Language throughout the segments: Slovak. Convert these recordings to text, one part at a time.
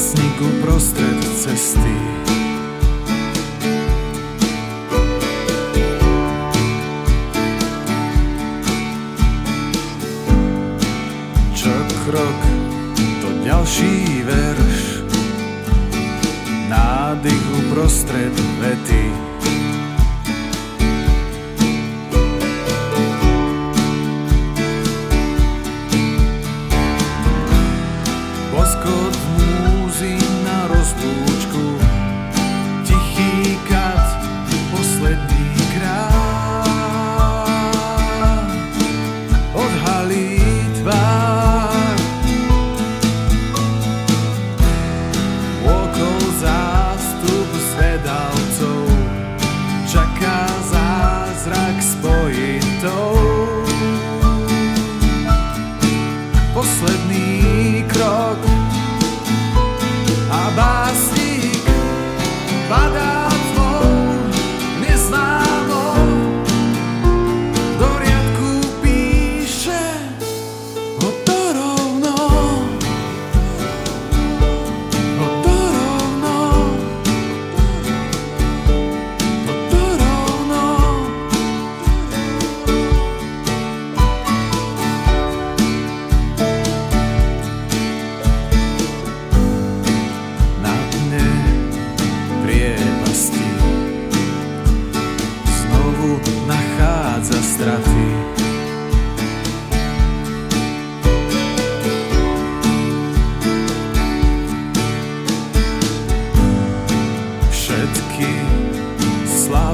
básnik uprostred cesty. Čo krok, to ďalší verš, nádych uprostred vety.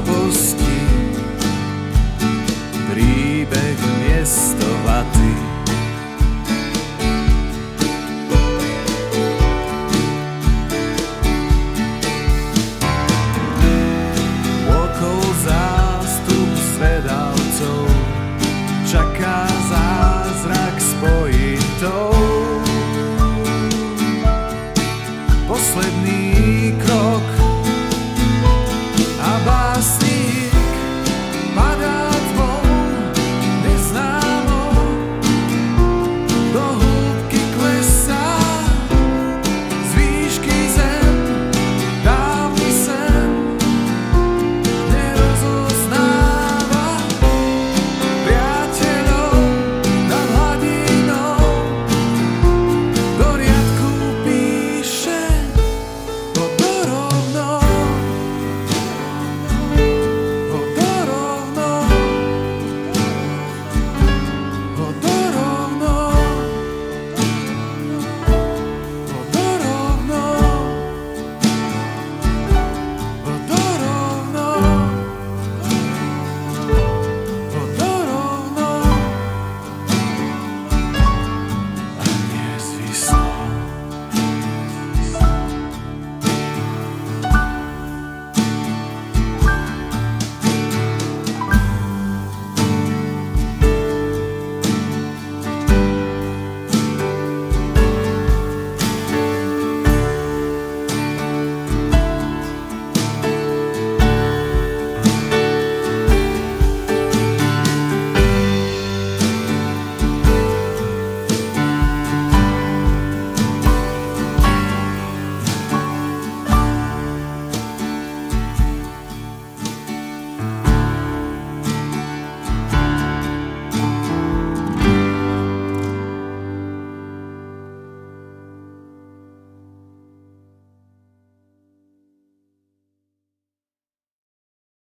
slabosti príbeh miestovatý. Okol zástup svedavcov zázrak spojitou. Posledný krok